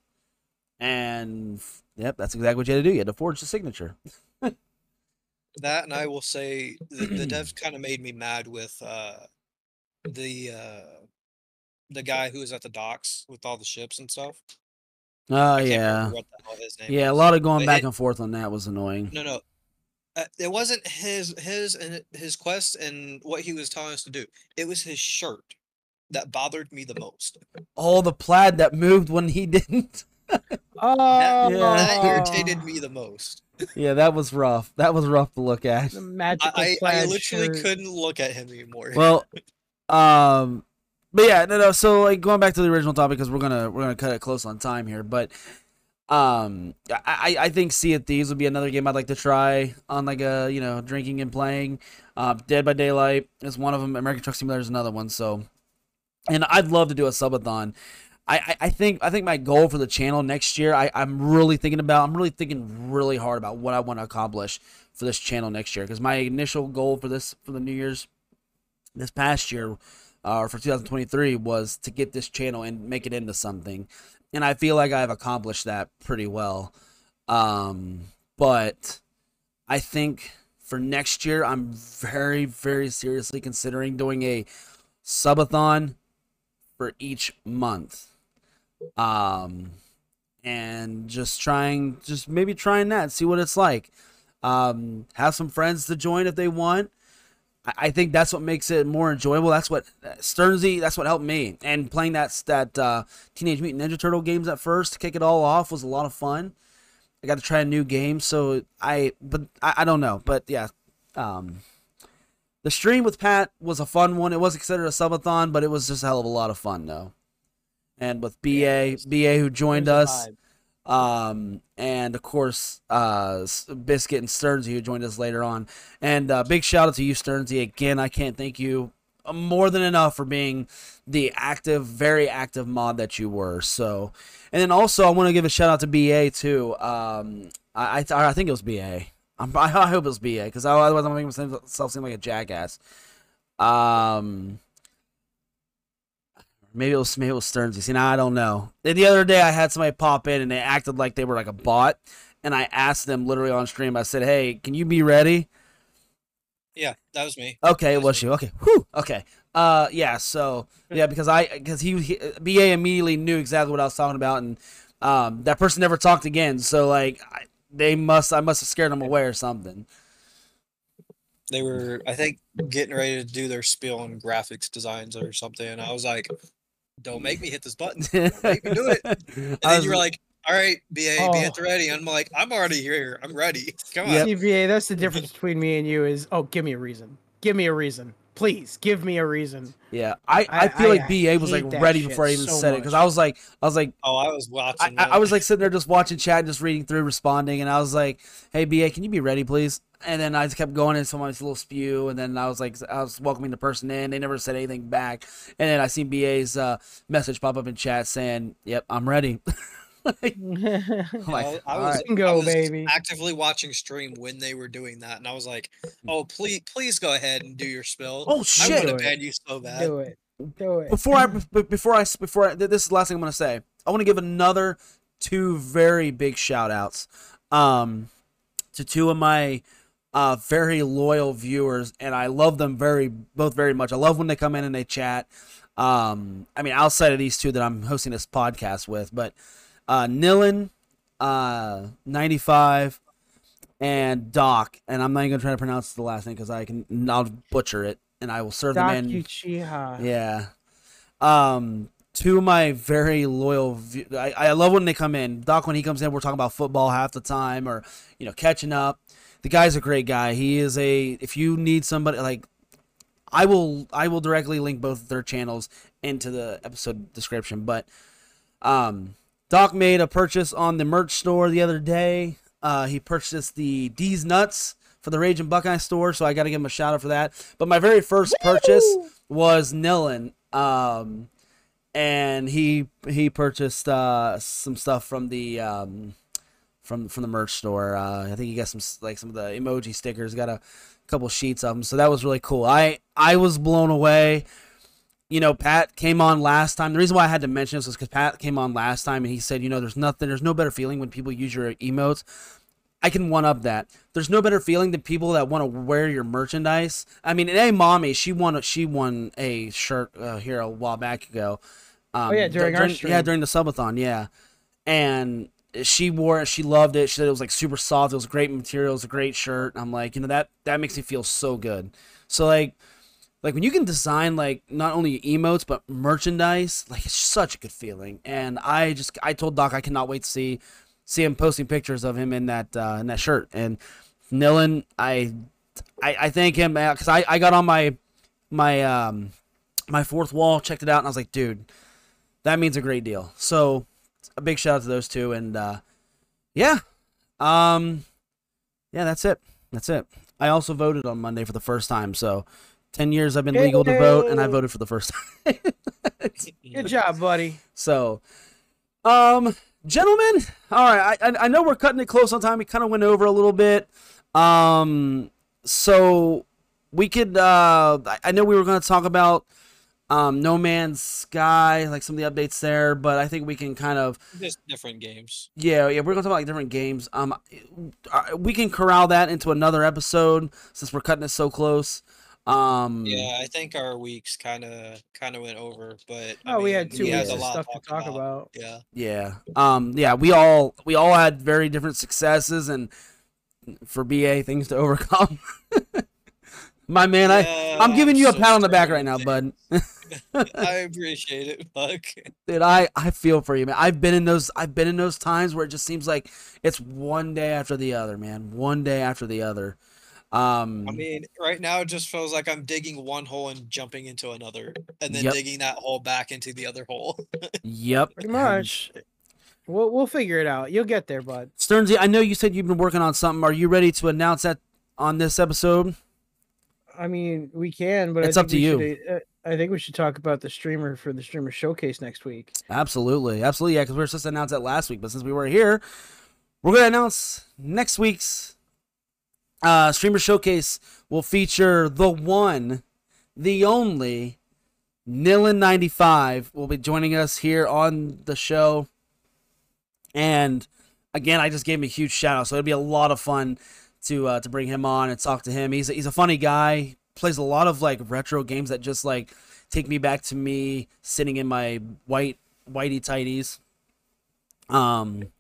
And yep, that's exactly what you had to do. You had to forge the signature. [laughs] That and I will say the, the devs [clears throat] kind of made me mad with uh the uh the guy who was at the docks with all the ships and stuff. Oh can't yeah. what the hell his name Yeah, a lot of going But back it- and forth on that was annoying. No, no. Uh, it wasn't his his and his quest and what he was telling us to do. It was his shirt. that bothered me the most. Oh, the plaid that moved when he [laughs] didn't. Oh, That, Yeah. that irritated me the most. yeah, that was rough. That was rough to look at. The I, magical I, I plaid literally shirt. couldn't look at him anymore. Well, [laughs] um, but yeah, no, no. So like going back to the original topic because we're gonna we're gonna cut it close on time here, but um, I I, think Sea of Thieves would be another game I'd like to try on like a you know drinking and playing. Uh, Dead by Daylight is one of them. American Truck Simulator is another one. So, and I'd love to do a subathon. I, I, think I think my goal for the channel next year I, I'm really thinking about I'm really thinking really hard about what I want to accomplish for this channel next year because my initial goal for this for the New Year's this past year uh, or for 2023 was to get this channel and make it into something and i feel like i've accomplished that pretty well. Um, but i think for next year i'm very very seriously considering doing a subathon for each month. Um, and just trying just maybe trying that see what it's like. Um, have some friends to join if they want I- think that's what makes it more enjoyable. That's what Stearnzy. That's what helped me. And playing that that uh, Teenage Mutant Ninja Turtle games at first to kick it all off was a lot of fun. I got to try a new game, so I. But I, I don't know. But yeah, um, the stream with Pat was a fun one. It wasn't considered a subathon, but it was just a hell of a lot of fun though. And with BA, BA who joined us, vibe. Um, and of course, uh, Biscuit and Stearnzy who joined us later on. And uh, big shout out to you, Stearnzy. Again, I can't thank you more than enough for being the active, very active mod that you were. So, and then also I want to give a shout out to BA too. Um, I I, I think it was BA. I'm, I [laughs] I hope it was BA because otherwise I'm making myself seem like a jackass. Um. Maybe it was maybe it was Stearnzy. See, now I don't know. The- The other day I had somebody pop in and they acted like they were like a bot, and I asked them literally on stream. I said, "Hey, can you be ready?" yeah, that was me. Okay, it That was me. you. Okay, whew. Okay. Uh, yeah. So yeah, because I because he, he BA immediately knew exactly what I was talking about, and um, that person never talked again. So like, I, they must I must have scared them away or something. They were, I think, getting ready to do their spiel on graphics designs or something. And I was like, don't make me hit this button. [laughs] Don't make me do it. And [laughs] then was- you were like, all right, BA, be Oh. at the ready. I'm like, I'm already here. I'm ready. [laughs] Come on. Yep. CBA, that's the difference between me and you is oh, give me a reason. Give me a reason. Please give me a reason. yeah, I, I, I- feel I like BA was like ready before I even so said it because. I was like I was like Oh, I was watching. I, I was like sitting there just watching chat, and just reading through, responding, and I was like, "Hey, BA, can you be ready, please?" And then I just kept going into someone's little spew, and then I was like, I was welcoming the person in. They never said anything back, and then I seen BA's uh, message pop up in chat saying, "Yep, I'm ready." [laughs] Like, [laughs] I'm like, I, I was, right." I Go, was baby. actively watching stream when they were doing that, and I was like, "Oh, please, please go ahead and do your spill." Oh I shit! would have Do it. banned you so bad. Do it. Do it. before I b- before I before I, this is the last thing I'm gonna say. I want to give another two very big shout outs um, to two of my uh, very loyal viewers, and I love them very both very much. I love when they come in and they chat. Um, I mean, outside of these two that I'm hosting this podcast with, but uh, Nilin, uh, 95, and Doc, and I'm not even gonna try to pronounce the last name because I can I'll butcher it, and I will serve them in. Dakuchiha. Yeah. Um, two of my very loyal. view- I, I love when they come in. Doc, when he comes in, we're talking about football half the time, or you know, catching up. The guy's a great guy. He is a. If you need somebody like, I will. I will directly link both of their channels into the episode description. But, um, Doc made a purchase on the merch store the other day. Uh, he purchased the D's Nuts for the Ragin Buckeye store, so I got to give him a shout out for that. But my very first purchase was Nillen, um, and he he purchased uh, some stuff from the um, from from the merch store. Uh, I think he got some like some of the emoji stickers. Got a couple sheets of them, so that was really cool. I I was blown away. You know, Pat came on last time. The reason why I had to mention this was because Pat came on last time and he said, you know, there's nothing, there's no better feeling when people use your emotes. I can one up that. There's no better feeling than people that want to wear your merchandise. I mean, a mommy, she won a, she won a shirt uh, here a while back ago. Um, Oh, yeah, during our yeah, during the subathon, yeah. And she wore it. She loved it. She said it was like super soft. It was great material. It was a great shirt. I'm like, you know that that makes me feel so good. So like, like when you can design like not only emotes but merchandise, like it's such a good feeling. And I just I told Doc I cannot wait to see see him posting pictures of him in that uh, in that shirt. And Nillen, I I, I thank him because I, I got on my my um my Fourthwall, checked it out, and I was like, dude, that means a great deal. So a big shout out to those two, and uh, yeah, um, yeah, that's it. That's it. I also voted on Monday for the first time, so ten years I've been legal to vote, and I voted for the first [laughs] time. Good job, buddy. So, um, gentlemen, all right. I I- know we're cutting it close on time. We kind of went over a little bit. Um, so we could. Uh, I- I know we were going to talk about um No Man's Sky, like some of the updates there, but I think we can kind of Just different games. yeah, yeah, we're gonna talk about like different games. Um, uh, we can corral that into another episode since we're cutting it so close. Um, Yeah, I think our weeks kind of kind of went over, but I Oh, we had two he weeks of stuff to talk about. Yeah, Yeah. Um yeah, we all we all had very different successes and for BA things to [laughs] overcome. My man, I Yeah, I'm giving you a pat on the back right now, bud. [laughs] I appreciate it, Buck. Dude, I I feel for you, man. I've been in those I've been in those times where it just seems like it's one day after the other, man. One day after the other. Um I mean, right now it just feels like I'm digging one hole and jumping into another, and then Yep. digging that hole back into the other hole. [laughs] yep. Pretty much. We'll we'll figure it out. You'll get there, bud. Stearnzy, I know you said you've been working on something. Are you ready to announce that on this episode? I mean, we can, but It's up to you. should, uh, I think we should talk about the streamer for the streamer showcase next week. Absolutely, absolutely, yeah. Because we were supposed to announce that last week, but since we were here, we're gonna announce next week's uh, streamer showcase will feature the one, the only, Nilin ninety five will be joining us here on the show, and again, I just gave him a huge shout out, so it'll be a lot of fun to uh, to bring him on and talk to him. He's a, he's a funny guy. Plays a lot of like retro games that just like take me back to me sitting in my white whitey tighties. Um,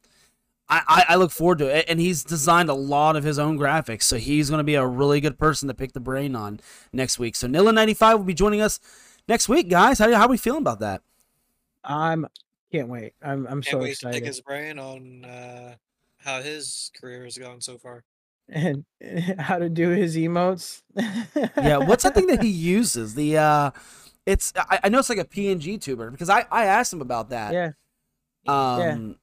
I, I I look forward to it, and he's designed a lot of his own graphics, so he's going to be a really good person to pick the brain on next week. So Nilla ninety five will be joining us next week, guys. How how are we feeling about that? I'm can't wait. I'm I'm Can't so wait to pick his brain on uh, how his career has gone so far. And how to do his emotes. Yeah, what's that thing that he [laughs] uses? The uh, it's I, I know it's like a PNG tuber because I I asked him about that. Yeah, Um,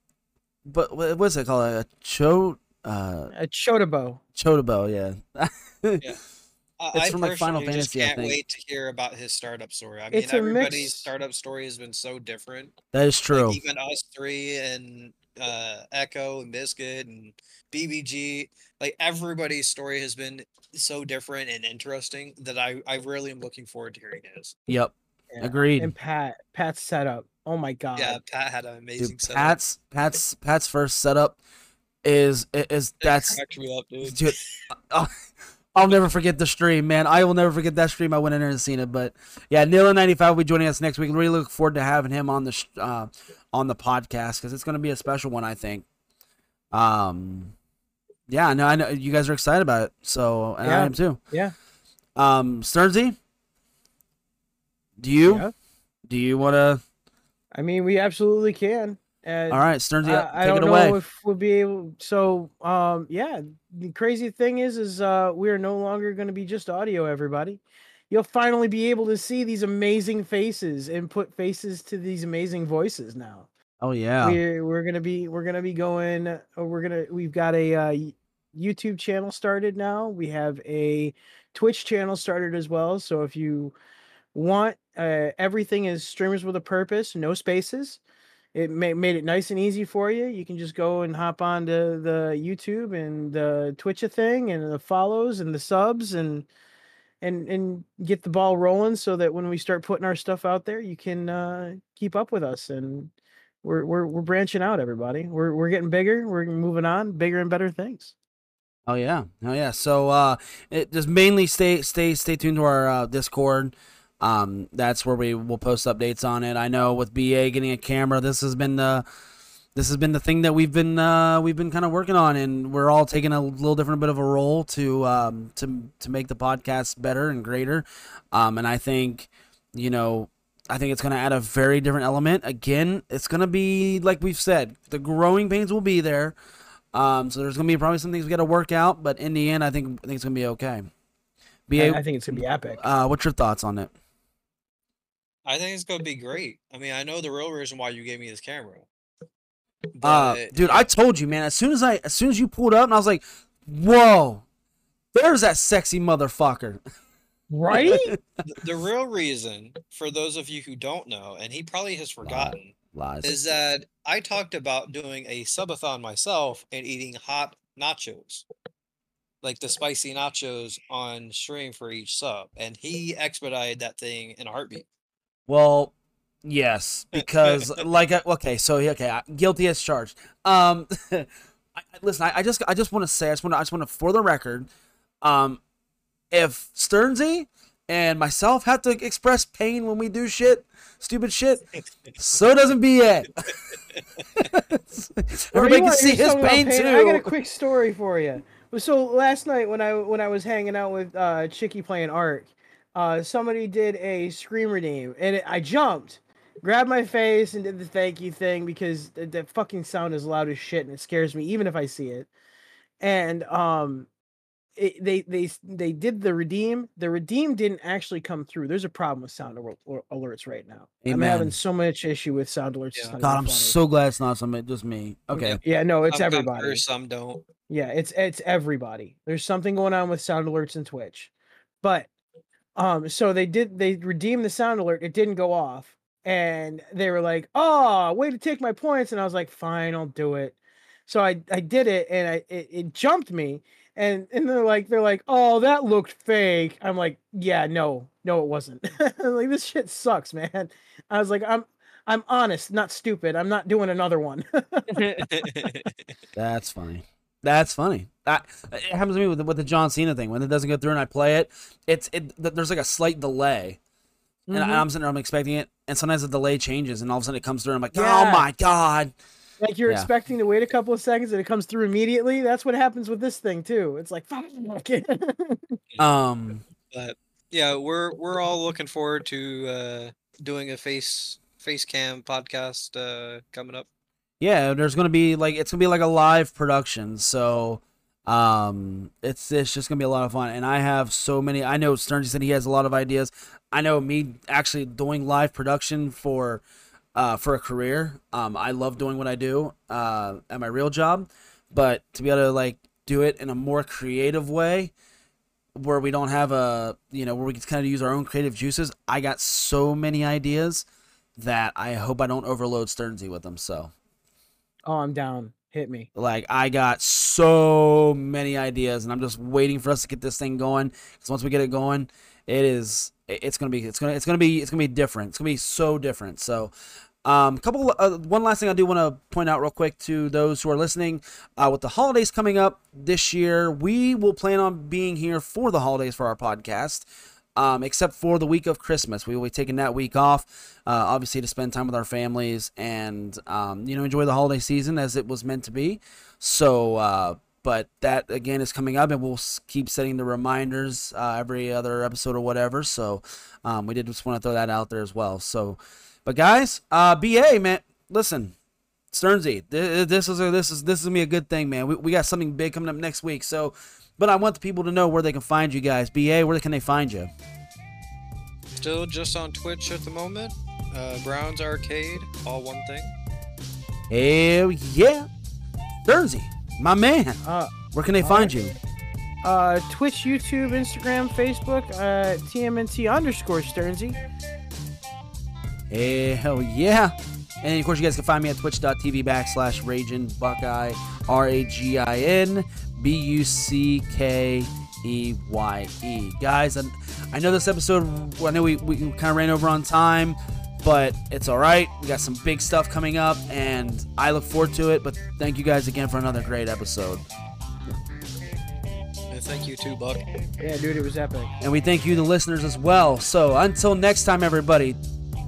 but what what's it called? A cho uh a Chotobo. Chotobo, yeah. [laughs] I, It's I from, like, Final personally just Fantasy, I can't wait to hear about his startup story. I mean, It's a everybody's mix- startup story has been so different. That is true. Like even us three and uh, Echo and Biscuit and BBG, like everybody's story has been so different and interesting that I I really am looking forward to hearing his. Yep. Yeah. Agreed. And Pat, Pat's setup. Oh my god. Yeah, Pat had an amazing Dude, setup. Pat's Pat's Pat's first setup is is It that's me up, dude. dude. [laughs] I'll, I'll never forget the stream, man. I will never forget that stream. I went in there and seen it, but yeah, Neil ninety five will be joining us next week. And really look forward to having him on the sh- uh, on the podcast because it's going to be a special one, I think. Um, yeah, no, I know you guys are excited about it, so and I am too. Yeah. Um, Stearnzy, do you Yeah. do you want to? I mean, we absolutely can. And All right, Stearnzy, I, I don't it away. know if we'll be able. So, um, yeah. The crazy thing is, is uh, we are no longer going to be just audio. Everybody, you'll finally be able to see these amazing faces and put faces to these amazing voices now. oh yeah, We're we're gonna be we're gonna be going. uh, We're gonna we've got a uh, YouTube channel started now. We have a Twitch channel started as well. So if you want, uh, everything is streamers with a purpose, no spaces. It ma- made it nice and easy for you. You can just go and hop onto the YouTube and the Twitch thing and the follows and the subs and and and get the ball rolling so that when we start putting our stuff out there, you can uh, keep up with us and we're we're we're branching out everybody we're we're getting bigger we're moving on bigger and better things Oh yeah, oh yeah. So uh, it just mainly stay stay stay tuned to our uh, Discord. Um, that's where we will post updates on it. I know with BA getting a camera, this has been the this has been the thing that we've been uh, we've been kind of working on, and we're all taking a little different bit of a role to um, to to make the podcast better and greater. Um, and I think you know I think it's going to add a very different element. Again, it's going to be like we've said, the growing pains will be there. Um, so there's going to be probably some things we got to work out, but in the end, I think I think it's going to be okay. BA, I, I think it's going to be epic. Uh, what's your thoughts on it? I think it's going to be great. I mean, I know the real reason why you gave me this camera. Uh, dude, I told you, man. As soon as I, as soon as you pulled up, and I was like, "Whoa, there's that sexy motherfucker." Right? [laughs] the, the real reason, for those of you who don't know, and he probably has forgotten, Lies. is that I talked about doing a subathon myself and eating hot nachos, like the spicy nachos on stream for each sub, and he expedited that thing in a heartbeat. Well, yes, [laughs] because like uh, okay, so okay, guilty as charged. Um, [laughs] I, listen, I, I just I just want to say I just want to I just want to for the record, um, if Stearnzy and myself have to express pain when we do shit, stupid shit, so doesn't BA. [laughs] Everybody can see his pain, pain, too. I got a quick story for you. So last night when I when I was hanging out with uh, Chicky playing Ark, uh, somebody did a scream redeem, and it, I jumped, grabbed my face, and did the thank you thing because the, the fucking sound is loud as shit, and it scares me even if I see it. And um, it, they they they did the redeem. The redeem didn't actually come through. There's a problem with sound alerts right now. Amen. I'm having so much issue with sound alerts. Yeah. God, I'm funny. so glad it's not somebody just me. Okay. Yeah, no, it's some everybody. some don't. Yeah, it's it's everybody. There's something going on with sound alerts and Twitch, but um, so they did they redeemed the sound alert. It didn't go off, and they were like, "Oh, way to take my points," and I was like, "Fine, I'll do it." So I I did it, and I it, it jumped me and and they're like they're like oh that looked fake. I'm like yeah no no it wasn't. [laughs] Like this shit sucks man. I was like i'm i'm honest not stupid i'm not doing another one. [laughs] That's funny. That's funny. That it happens to me with the, with the john cena thing. When it doesn't go through and i play it it's it there's like a slight delay and mm-hmm. i'm sitting there i'm expecting it and sometimes the delay changes and all of a sudden it comes through and i'm like yeah. oh my god like you're yeah. expecting to wait a couple of seconds and it comes through immediately. That's what happens with this thing too. It's like [laughs] um but yeah, we're we're all looking forward to uh doing a face face cam podcast uh coming up. Yeah, there's gonna be like it's gonna be like a live production, so um it's it's just gonna be a lot of fun and i have so many i know Stearnzy said he has a lot of ideas i know me actually doing live production for uh, for a career. Um, I love doing what I do uh, at my real job, but to be able to like do it in a more creative way, where we don't have a you know where we can kind of use our own creative juices. I got so many ideas that I hope I don't overload Stearnzy with them. So, oh, I'm down. Hit me. Like I got so many ideas, and I'm just waiting for us to get this thing going. Because once we get it going, it is it's gonna be it's gonna it's gonna be it's gonna be different. It's gonna be so different. So um, couple, uh, one last thing I do want to point out real quick to those who are listening. Uh, with the holidays coming up this year, we will plan on being here for the holidays for our podcast. Um, except for the week of Christmas, we will be taking that week off, uh, obviously to spend time with our families and um, you know enjoy the holiday season as it was meant to be. So, uh, but that again is coming up, and we'll keep setting the reminders uh, every other episode or whatever. So, um, we did just want to throw that out there as well. So. But guys, uh, BA man, listen, Stearnzy, this is a, this is this is gonna be a good thing, man. We, we got something big coming up next week. So, but I want the people to know where they can find you guys. BA, where can they find you? Still just on Twitch at the moment. Uh, Browns Arcade, all one thing. Hell yeah, Stearnzy, my man. Uh, where can they find right. you? Uh, Twitch, YouTube, Instagram, Facebook, uh, TMNT underscore Stearnzy. Hell yeah. And of course, you guys can find me at twitch.tv backslash Ragin Buckeye, R A G I N B U C K E Y E. Guys, I know this episode, I know we, we kind of ran over on time, but it's all right. We got some big stuff coming up, and I look forward to it. But thank you guys again for another great episode. And thank you too, Buck. Yeah, dude, it was epic. And we thank you, the listeners, as well. So until next time, everybody,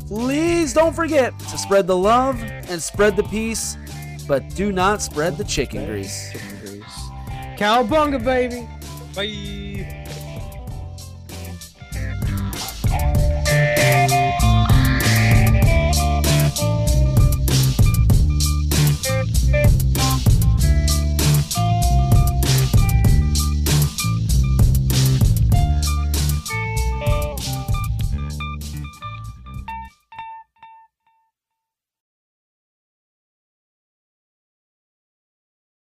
please don't forget to spread the love and spread the peace but do not spread the chicken grease. Chicken grease. Cowabunga, baby. Bye.